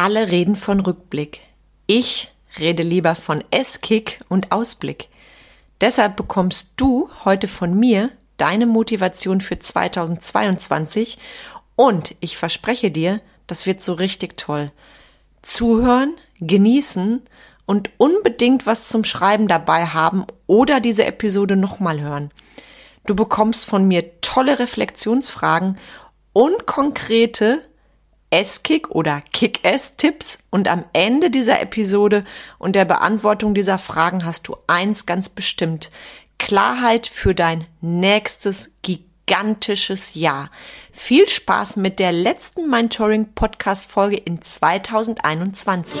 Alle reden von Rückblick. Ich rede lieber von Esskick und Ausblick. Deshalb bekommst du heute von mir deine Motivation für 2022 und ich verspreche dir, das wird so richtig toll. Zuhören, genießen und unbedingt was zum Schreiben dabei haben oder diese Episode nochmal hören. Du bekommst von mir tolle Reflexionsfragen und konkrete S-Kick oder Kick-S-Tipps und am Ende dieser Episode und der Beantwortung dieser Fragen hast du eins ganz bestimmt. Klarheit für dein nächstes gigantisches Jahr. Viel Spaß mit der letzten Mentoring Podcast Folge in 2021.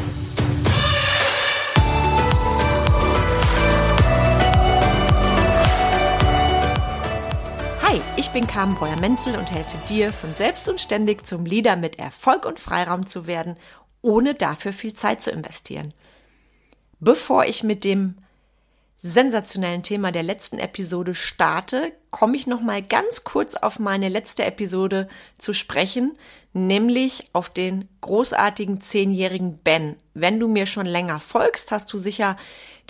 Ich bin Carmen Breuer-Menzel und helfe dir, von selbst und ständig zum Leader mit Erfolg und Freiraum zu werden, ohne dafür viel Zeit zu investieren. Bevor ich mit dem sensationellen Thema der letzten Episode starte, komme ich noch mal ganz kurz auf meine letzte Episode zu sprechen, nämlich auf den großartigen zehnjährigen Ben. Wenn du mir schon länger folgst, hast du sicher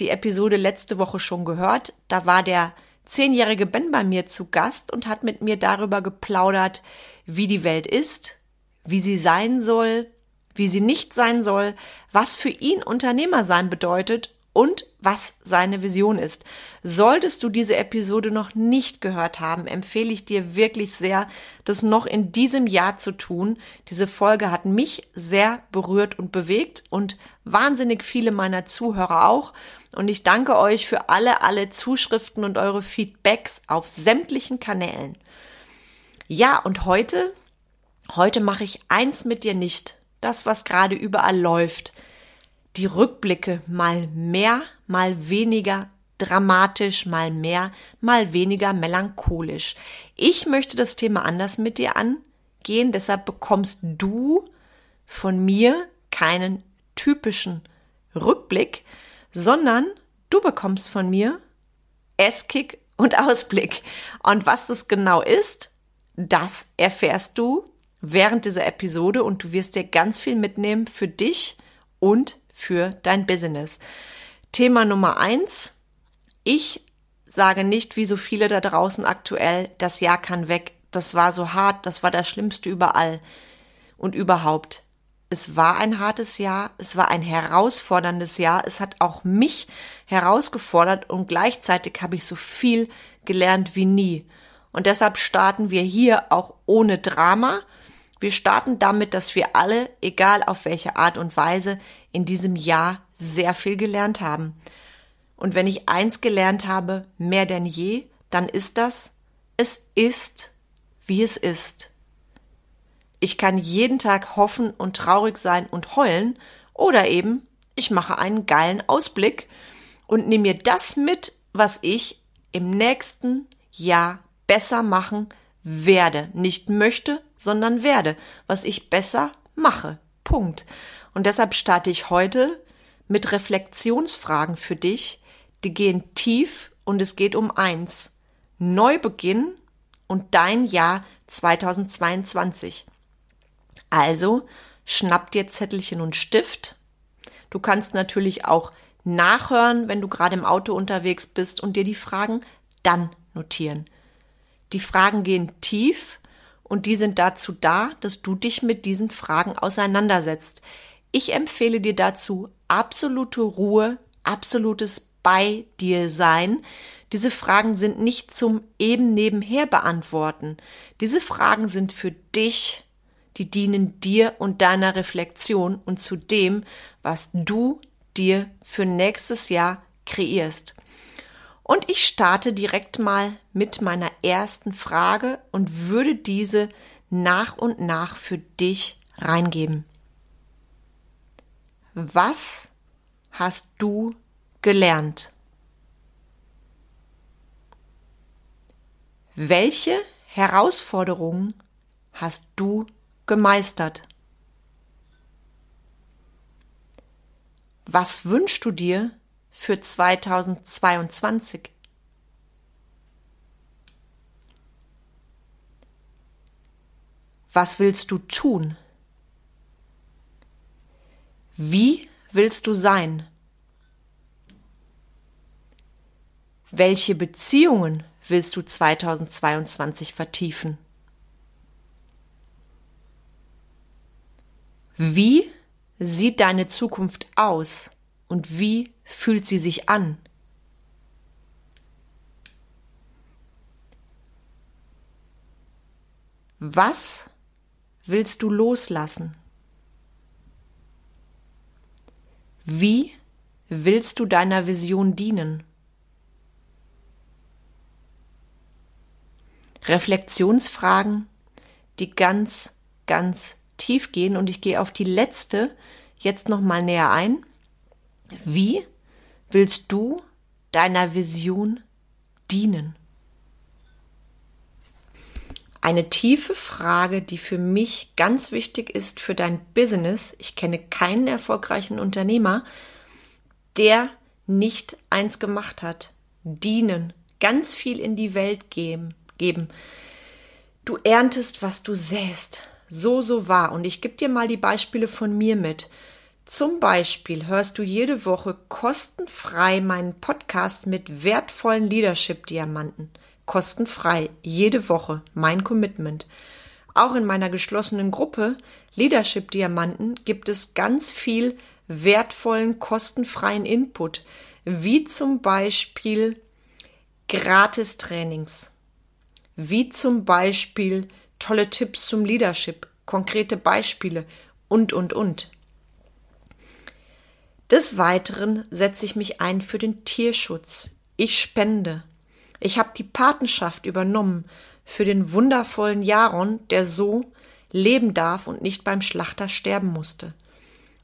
die Episode letzte Woche schon gehört. Da war der zehnjährige Ben bei mir zu Gast und hat mit mir darüber geplaudert, wie die Welt ist, wie sie sein soll, wie sie nicht sein soll, was für ihn Unternehmer sein bedeutet und was seine Vision ist. Solltest du diese Episode noch nicht gehört haben, empfehle ich dir wirklich sehr, das noch in diesem Jahr zu tun. Diese Folge hat mich sehr berührt und bewegt und wahnsinnig viele meiner Zuhörer auch. Und ich danke euch für alle, alle Zuschriften und eure Feedbacks auf sämtlichen Kanälen. Ja, und heute, heute mache ich eins mit dir nicht. Das, was gerade überall läuft. Die Rückblicke mal mehr, mal weniger dramatisch, mal mehr, mal weniger melancholisch. Ich möchte das Thema anders mit dir angehen, deshalb bekommst du von mir keinen typischen Rückblick, sondern du bekommst von mir Esskick und Ausblick. Und was das genau ist, das erfährst du während dieser Episode und du wirst dir ganz viel mitnehmen für dich und für dein Business. Thema Nummer eins. Ich sage nicht, wie so viele da draußen aktuell, das Jahr kann weg. Das war so hart, das war das Schlimmste überall und überhaupt es war ein hartes Jahr, es war ein herausforderndes Jahr, es hat auch mich herausgefordert und gleichzeitig habe ich so viel gelernt wie nie. Und deshalb starten wir hier auch ohne Drama. Wir starten damit, dass wir alle, egal auf welche Art und Weise, in diesem Jahr sehr viel gelernt haben. Und wenn ich eins gelernt habe, mehr denn je, dann ist das, es ist, wie es ist. Ich kann jeden Tag hoffen und traurig sein und heulen oder eben ich mache einen geilen Ausblick und nehme mir das mit, was ich im nächsten Jahr besser machen werde. Nicht möchte, sondern werde, was ich besser mache. Punkt. Und deshalb starte ich heute mit Reflexionsfragen für dich. Die gehen tief und es geht um eins. Neubeginn und dein Jahr 2022. Also schnapp dir Zettelchen und Stift. Du kannst natürlich auch nachhören, wenn du gerade im Auto unterwegs bist und dir die Fragen dann notieren. Die Fragen gehen tief und die sind dazu da, dass du dich mit diesen Fragen auseinandersetzt. Ich empfehle dir dazu absolute Ruhe, absolutes bei dir sein. Diese Fragen sind nicht zum eben nebenher beantworten. Diese Fragen sind für dich die dienen dir und deiner Reflexion und zu dem, was du dir für nächstes Jahr kreierst. Und ich starte direkt mal mit meiner ersten Frage und würde diese nach und nach für dich reingeben. Was hast du gelernt? Welche Herausforderungen hast du gemeistert? Was wünschst du dir für 2022? Was willst du tun? Wie willst du sein? Welche Beziehungen willst du 2022 vertiefen? Wie sieht deine Zukunft aus und wie fühlt sie sich an? Was willst du loslassen? Wie willst du deiner Vision dienen? Reflexionsfragen, die ganz, ganz tief gehen und ich gehe auf die letzte jetzt noch mal näher ein. Wie willst du deiner Vision dienen? Eine tiefe Frage, die für mich ganz wichtig ist für dein Business. Ich kenne keinen erfolgreichen Unternehmer, der nicht eins gemacht hat. Dienen, ganz viel in die Welt geben. geben. Du erntest, was du säst. So, so wahr. Und ich gebe dir mal die Beispiele von mir mit. Zum Beispiel hörst du jede Woche kostenfrei meinen Podcast mit wertvollen Leadership-Diamanten kostenfrei, jede Woche, mein Commitment. Auch in meiner geschlossenen Gruppe Leadership Diamanten gibt es ganz viel wertvollen, kostenfreien Input, wie zum Beispiel Gratistrainings, wie zum Beispiel tolle Tipps zum Leadership, konkrete Beispiele und, und, und. Des Weiteren setze ich mich ein für den Tierschutz. Ich spende. Ich habe die Patenschaft übernommen für den wundervollen Jaron, der so leben darf und nicht beim Schlachter sterben musste.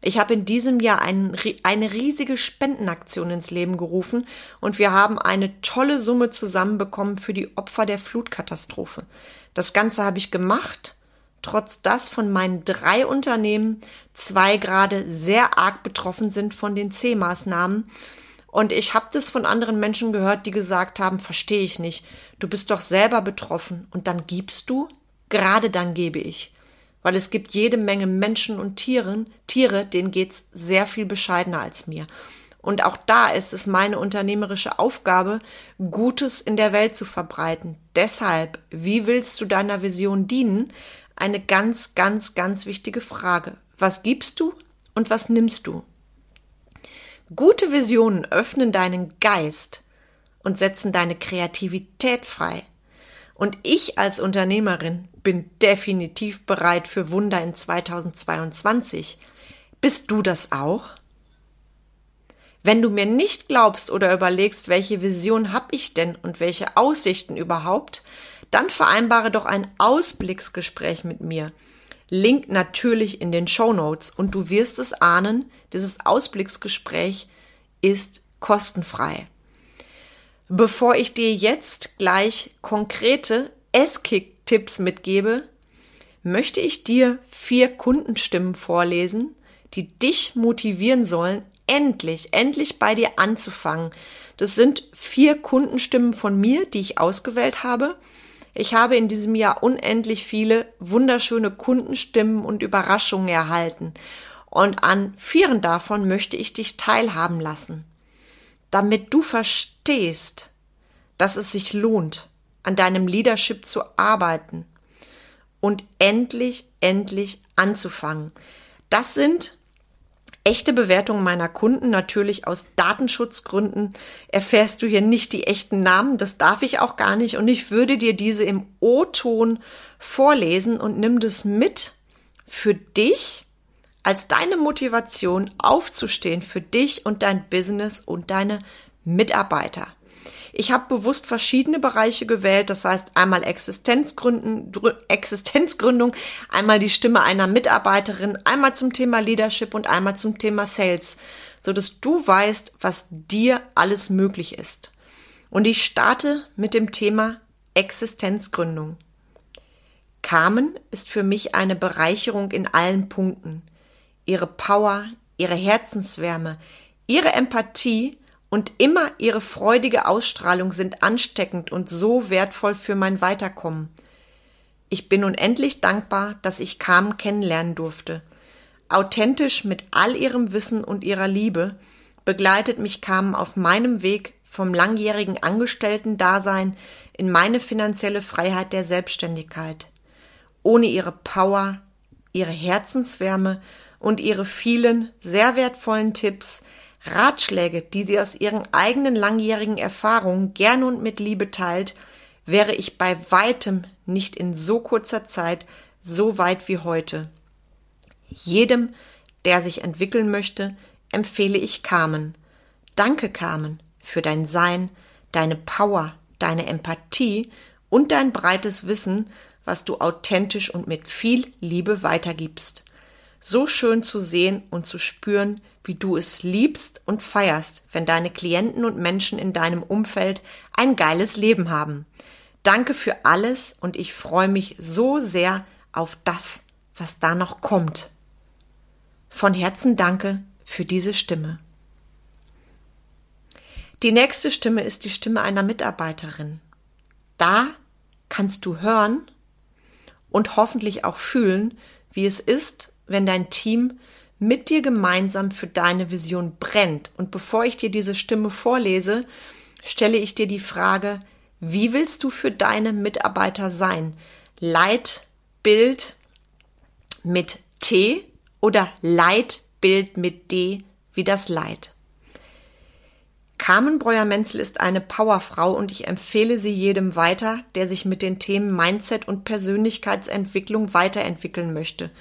Ich habe in diesem Jahr ein, eine riesige Spendenaktion ins Leben gerufen und wir haben eine tolle Summe zusammenbekommen für die Opfer der Flutkatastrophe. Das Ganze habe ich gemacht, trotz dass von meinen drei Unternehmen zwei gerade sehr arg betroffen sind von den C-Maßnahmen und ich habe das von anderen Menschen gehört, die gesagt haben, verstehe ich nicht. Du bist doch selber betroffen und dann gibst du? Gerade dann gebe ich. Weil es gibt jede Menge Menschen und Tieren, Tiere, denen geht's sehr viel bescheidener als mir. Und auch da ist es meine unternehmerische Aufgabe, Gutes in der Welt zu verbreiten. Deshalb, wie willst du deiner Vision dienen? Eine ganz, ganz, ganz wichtige Frage. Was gibst du und was nimmst du? Gute Visionen öffnen deinen Geist und setzen deine Kreativität frei. Und ich als Unternehmerin bin definitiv bereit für Wunder in 2022. Bist du das auch? Wenn du mir nicht glaubst oder überlegst, welche Vision habe ich denn und welche Aussichten überhaupt, dann vereinbare doch ein Ausblicksgespräch mit mir. Link natürlich in den Show Notes und du wirst es ahnen, dieses Ausblicksgespräch ist kostenfrei. Bevor ich dir jetzt gleich konkrete S-Kick-Tipps mitgebe, möchte ich dir vier Kundenstimmen vorlesen, die dich motivieren sollen, endlich, endlich bei dir anzufangen. Das sind vier Kundenstimmen von mir, die ich ausgewählt habe ich habe in diesem Jahr unendlich viele wunderschöne Kundenstimmen und Überraschungen erhalten. Und an vieren davon möchte ich dich teilhaben lassen, damit du verstehst, dass es sich lohnt, an deinem Leadership zu arbeiten und endlich, endlich anzufangen. Das sind echte Bewertungen meiner Kunden. Natürlich aus Datenschutzgründen erfährst du hier nicht die echten Namen. Das darf ich auch gar nicht. Und ich würde dir diese im O-Ton vorlesen und nimm das mit für dich als deine Motivation aufzustehen für dich und dein Business und deine Mitarbeiter. Ich habe bewusst verschiedene Bereiche gewählt, das heißt einmal Existenzgründen, Existenzgründung, einmal die Stimme einer Mitarbeiterin, einmal zum Thema Leadership und einmal zum Thema Sales, so dass du weißt, was dir alles möglich ist. Und ich starte mit dem Thema Existenzgründung. Carmen ist für mich eine Bereicherung in allen Punkten. Ihre Power, ihre Herzenswärme, ihre Empathie und immer ihre freudige Ausstrahlung sind ansteckend und so wertvoll für mein Weiterkommen. Ich bin unendlich dankbar, dass ich Carmen kennenlernen durfte. Authentisch mit all ihrem Wissen und ihrer Liebe begleitet mich Carmen auf meinem Weg vom langjährigen Angestellten-Dasein in meine finanzielle Freiheit der Selbstständigkeit. Ohne ihre Power, ihre Herzenswärme und ihre vielen sehr wertvollen Tipps, Ratschläge, die sie aus ihren eigenen langjährigen Erfahrungen gerne und mit Liebe teilt, wäre ich bei weitem nicht in so kurzer Zeit so weit wie heute. Jedem, der sich entwickeln möchte, empfehle ich Carmen. Danke, Carmen, für dein Sein, deine Power, deine Empathie und dein breites Wissen, was du authentisch und mit viel Liebe weitergibst. So schön zu sehen und zu spüren, wie du es liebst und feierst, wenn deine Klienten und Menschen in deinem Umfeld ein geiles Leben haben. Danke für alles und ich freue mich so sehr auf das, was da noch kommt. Von Herzen danke für diese Stimme. Die nächste Stimme ist die Stimme einer Mitarbeiterin. Da kannst du hören und hoffentlich auch fühlen, wie es ist, wenn dein Team mit dir gemeinsam für deine Vision brennt. Und bevor ich dir diese Stimme vorlese, stelle ich dir die Frage, wie willst du für deine Mitarbeiter sein? Leitbild mit T oder Leitbild mit D wie das Leid? Carmen Breuer-Menzel ist eine Powerfrau und ich empfehle sie jedem weiter, der sich mit den Themen Mindset und Persönlichkeitsentwicklung weiterentwickeln möchte.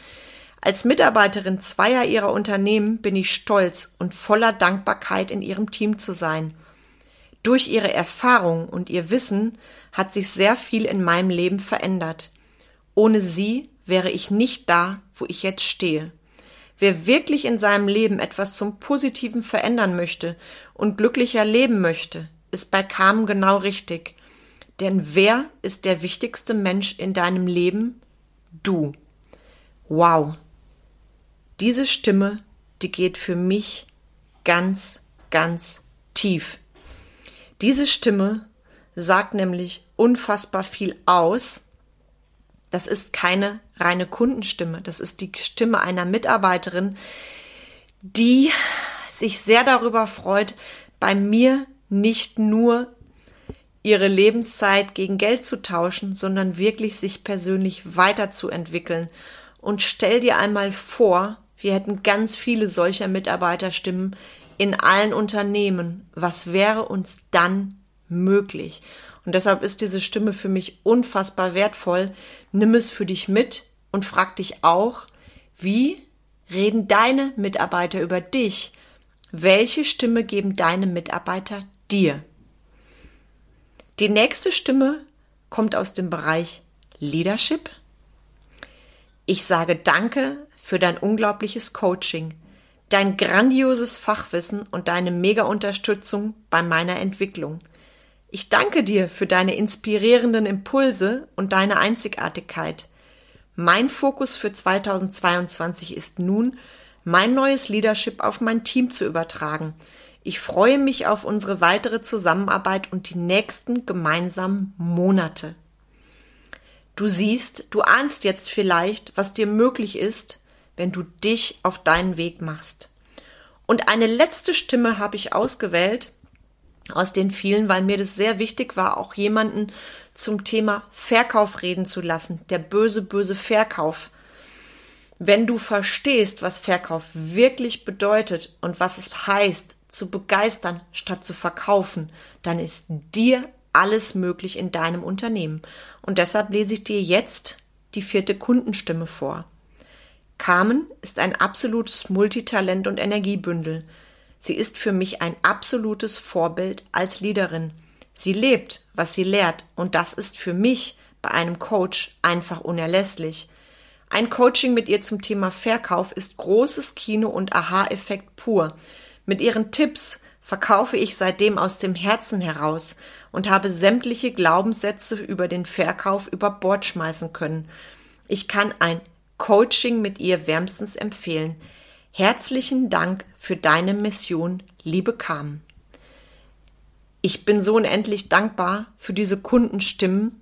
Als Mitarbeiterin zweier ihrer Unternehmen bin ich stolz und voller Dankbarkeit in ihrem Team zu sein. Durch ihre Erfahrung und ihr Wissen hat sich sehr viel in meinem Leben verändert. Ohne sie wäre ich nicht da, wo ich jetzt stehe. Wer wirklich in seinem Leben etwas zum Positiven verändern möchte und glücklicher leben möchte, ist bei Carmen genau richtig. Denn wer ist der wichtigste Mensch in deinem Leben? Du. Wow. Diese Stimme, die geht für mich ganz, ganz tief. Diese Stimme sagt nämlich unfassbar viel aus. Das ist keine reine Kundenstimme, das ist die Stimme einer Mitarbeiterin, die sich sehr darüber freut, bei mir nicht nur ihre Lebenszeit gegen Geld zu tauschen, sondern wirklich sich persönlich weiterzuentwickeln. Und stell dir einmal vor, wir hätten ganz viele solcher Mitarbeiterstimmen in allen Unternehmen. Was wäre uns dann möglich? Und deshalb ist diese Stimme für mich unfassbar wertvoll. Nimm es für dich mit und frag dich auch, wie reden deine Mitarbeiter über dich? Welche Stimme geben deine Mitarbeiter dir? Die nächste Stimme kommt aus dem Bereich Leadership. Ich sage Danke für dein unglaubliches Coaching, dein grandioses Fachwissen und deine mega Unterstützung bei meiner Entwicklung. Ich danke dir für deine inspirierenden Impulse und deine Einzigartigkeit. Mein Fokus für 2022 ist nun, mein neues Leadership auf mein Team zu übertragen. Ich freue mich auf unsere weitere Zusammenarbeit und die nächsten gemeinsamen Monate. Du siehst, du ahnst jetzt vielleicht, was dir möglich ist, wenn du dich auf deinen Weg machst. Und eine letzte Stimme habe ich ausgewählt aus den vielen, weil mir das sehr wichtig war, auch jemanden zum Thema Verkauf reden zu lassen. Der böse, böse Verkauf. Wenn du verstehst, was Verkauf wirklich bedeutet und was es heißt, zu begeistern statt zu verkaufen, dann ist dir alles möglich in deinem Unternehmen. Und deshalb lese ich dir jetzt die vierte Kundenstimme vor. Carmen ist ein absolutes Multitalent und Energiebündel. Sie ist für mich ein absolutes Vorbild als Leaderin. Sie lebt, was sie lehrt, und das ist für mich bei einem Coach einfach unerlässlich. Ein Coaching mit ihr zum Thema Verkauf ist großes Kino und Aha-Effekt pur. Mit ihren Tipps verkaufe ich seitdem aus dem Herzen heraus und habe sämtliche Glaubenssätze über den Verkauf über Bord schmeißen können. Ich kann ein Coaching mit ihr wärmstens empfehlen. Herzlichen Dank für deine Mission, liebe Carmen. Ich bin so unendlich dankbar für diese Kundenstimmen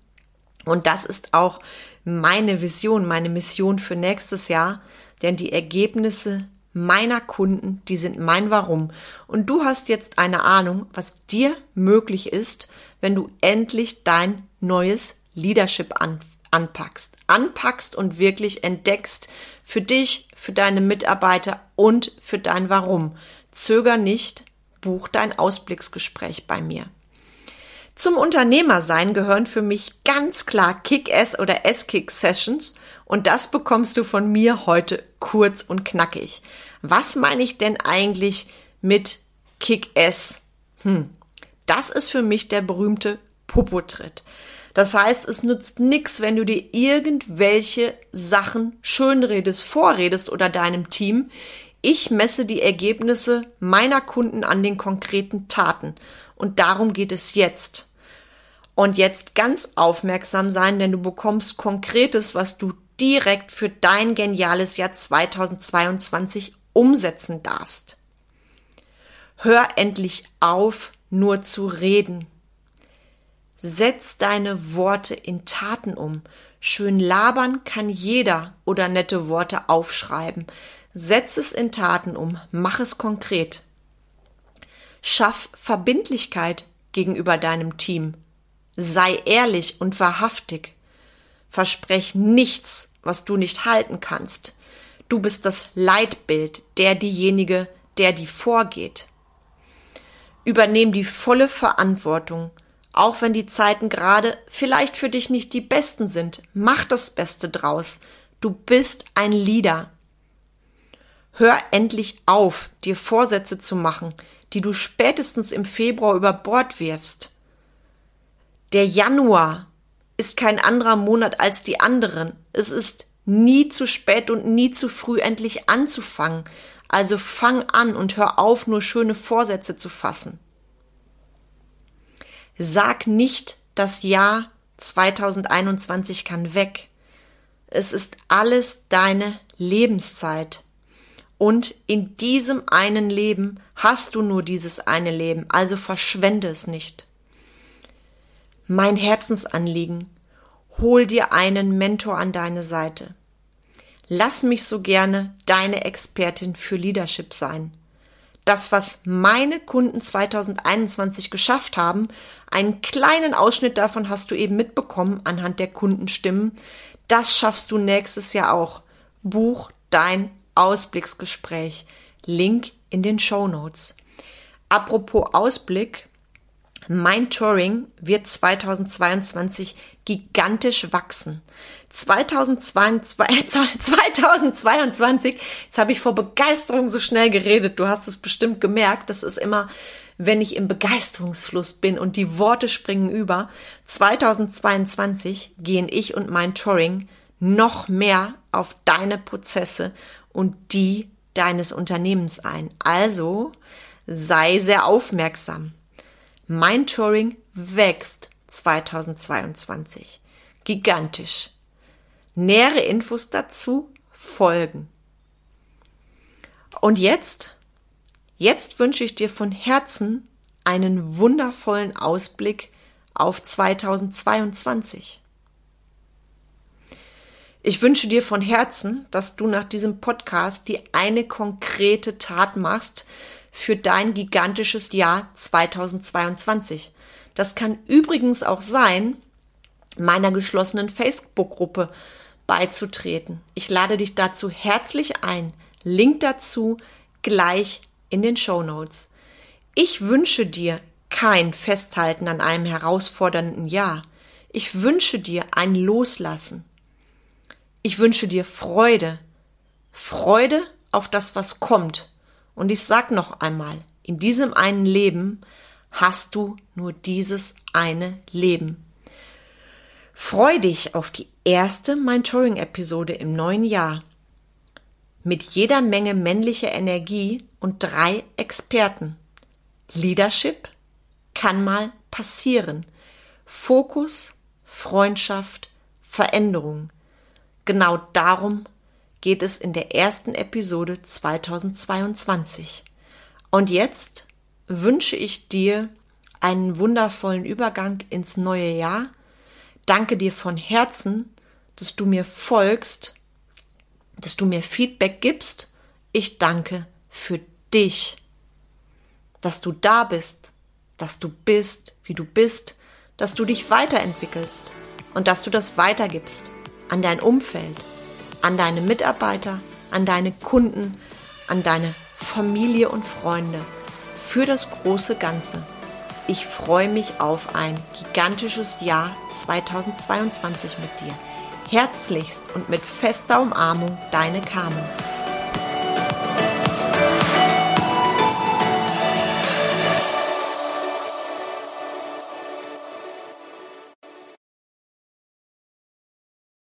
und das ist auch meine Vision, meine Mission für nächstes Jahr, denn die Ergebnisse meiner Kunden, die sind mein Warum. Und du hast jetzt eine Ahnung, was dir möglich ist, wenn du endlich dein neues Leadership an, anpackst. Anpackst und wirklich entdeckst für dich, für deine Mitarbeiter und für dein Warum. Zöger nicht, buch dein Ausblicksgespräch bei mir. Zum Unternehmersein gehören für mich ganz klar Kick-Ass oder S-Kick-Sessions und das bekommst du von mir heute kurz und knackig. Was meine ich denn eigentlich mit Kick-Ass? Hm, das ist für mich der berühmte Popotritt. Das heißt, es nützt nichts, wenn du dir irgendwelche Sachen schönredest, vorredest oder deinem Team. Ich messe die Ergebnisse meiner Kunden an den konkreten Taten. Und darum geht es jetzt. Und jetzt ganz aufmerksam sein, denn du bekommst Konkretes, was du direkt für dein geniales Jahr 2022 umsetzen darfst. Hör endlich auf, nur zu reden. Setz deine Worte in Taten um. Schön labern kann jeder oder nette Worte aufschreiben. Setz es in Taten um. Mach es konkret. Schaff Verbindlichkeit gegenüber deinem Team. Sei ehrlich und wahrhaftig. Versprech nichts, was du nicht halten kannst. Du bist das Leitbild, der diejenige, der die vorgeht. Übernehm die volle Verantwortung, auch wenn die Zeiten gerade vielleicht für dich nicht die besten sind. Mach das Beste draus. Du bist ein Leader. Hör endlich auf, dir Vorsätze zu machen, die du spätestens im Februar über Bord wirfst. Der Januar ist kein anderer Monat als die anderen. Es ist nie zu spät und nie zu früh endlich anzufangen. Also fang an und hör auf, nur schöne Vorsätze zu fassen. Sag nicht, das Jahr 2021 kann weg. Es ist alles deine Lebenszeit. Und in diesem einen Leben hast du nur dieses eine Leben, also verschwende es nicht. Mein Herzensanliegen, hol dir einen Mentor an deine Seite. Lass mich so gerne deine Expertin für Leadership sein. Das, was meine Kunden 2021 geschafft haben, einen kleinen Ausschnitt davon hast du eben mitbekommen anhand der Kundenstimmen. Das schaffst du nächstes Jahr auch. Buch dein Ausblicksgespräch. Link in den Show Notes. Apropos Ausblick. Mein Touring wird 2022 gigantisch wachsen. 2022, 2022, jetzt habe ich vor Begeisterung so schnell geredet, du hast es bestimmt gemerkt, das ist immer, wenn ich im Begeisterungsfluss bin und die Worte springen über. 2022 gehen ich und mein Touring noch mehr auf deine Prozesse und die deines Unternehmens ein. Also sei sehr aufmerksam. Mein Touring wächst 2022. Gigantisch. Nähere Infos dazu folgen. Und jetzt, jetzt wünsche ich dir von Herzen einen wundervollen Ausblick auf 2022. Ich wünsche dir von Herzen, dass du nach diesem Podcast die eine konkrete Tat machst für dein gigantisches Jahr 2022. Das kann übrigens auch sein, meiner geschlossenen Facebook-Gruppe beizutreten. Ich lade dich dazu herzlich ein. Link dazu gleich in den Show Notes. Ich wünsche dir kein Festhalten an einem herausfordernden Jahr. Ich wünsche dir ein Loslassen. Ich wünsche dir Freude. Freude auf das, was kommt. Und ich sag noch einmal, in diesem einen Leben hast du nur dieses eine Leben. Freu dich auf die erste Mentoring-Episode im neuen Jahr. Mit jeder Menge männlicher Energie und drei Experten. Leadership kann mal passieren. Fokus, Freundschaft, Veränderung. Genau darum geht es in der ersten Episode 2022. Und jetzt wünsche ich dir einen wundervollen Übergang ins neue Jahr. Danke dir von Herzen, dass du mir folgst, dass du mir Feedback gibst. Ich danke für dich, dass du da bist, dass du bist, wie du bist, dass du dich weiterentwickelst und dass du das weitergibst an dein Umfeld, an deine Mitarbeiter, an deine Kunden, an deine Familie und Freunde für das große Ganze. Ich freue mich auf ein gigantisches Jahr 2022 mit dir. Herzlichst und mit fester Umarmung, deine Carmen.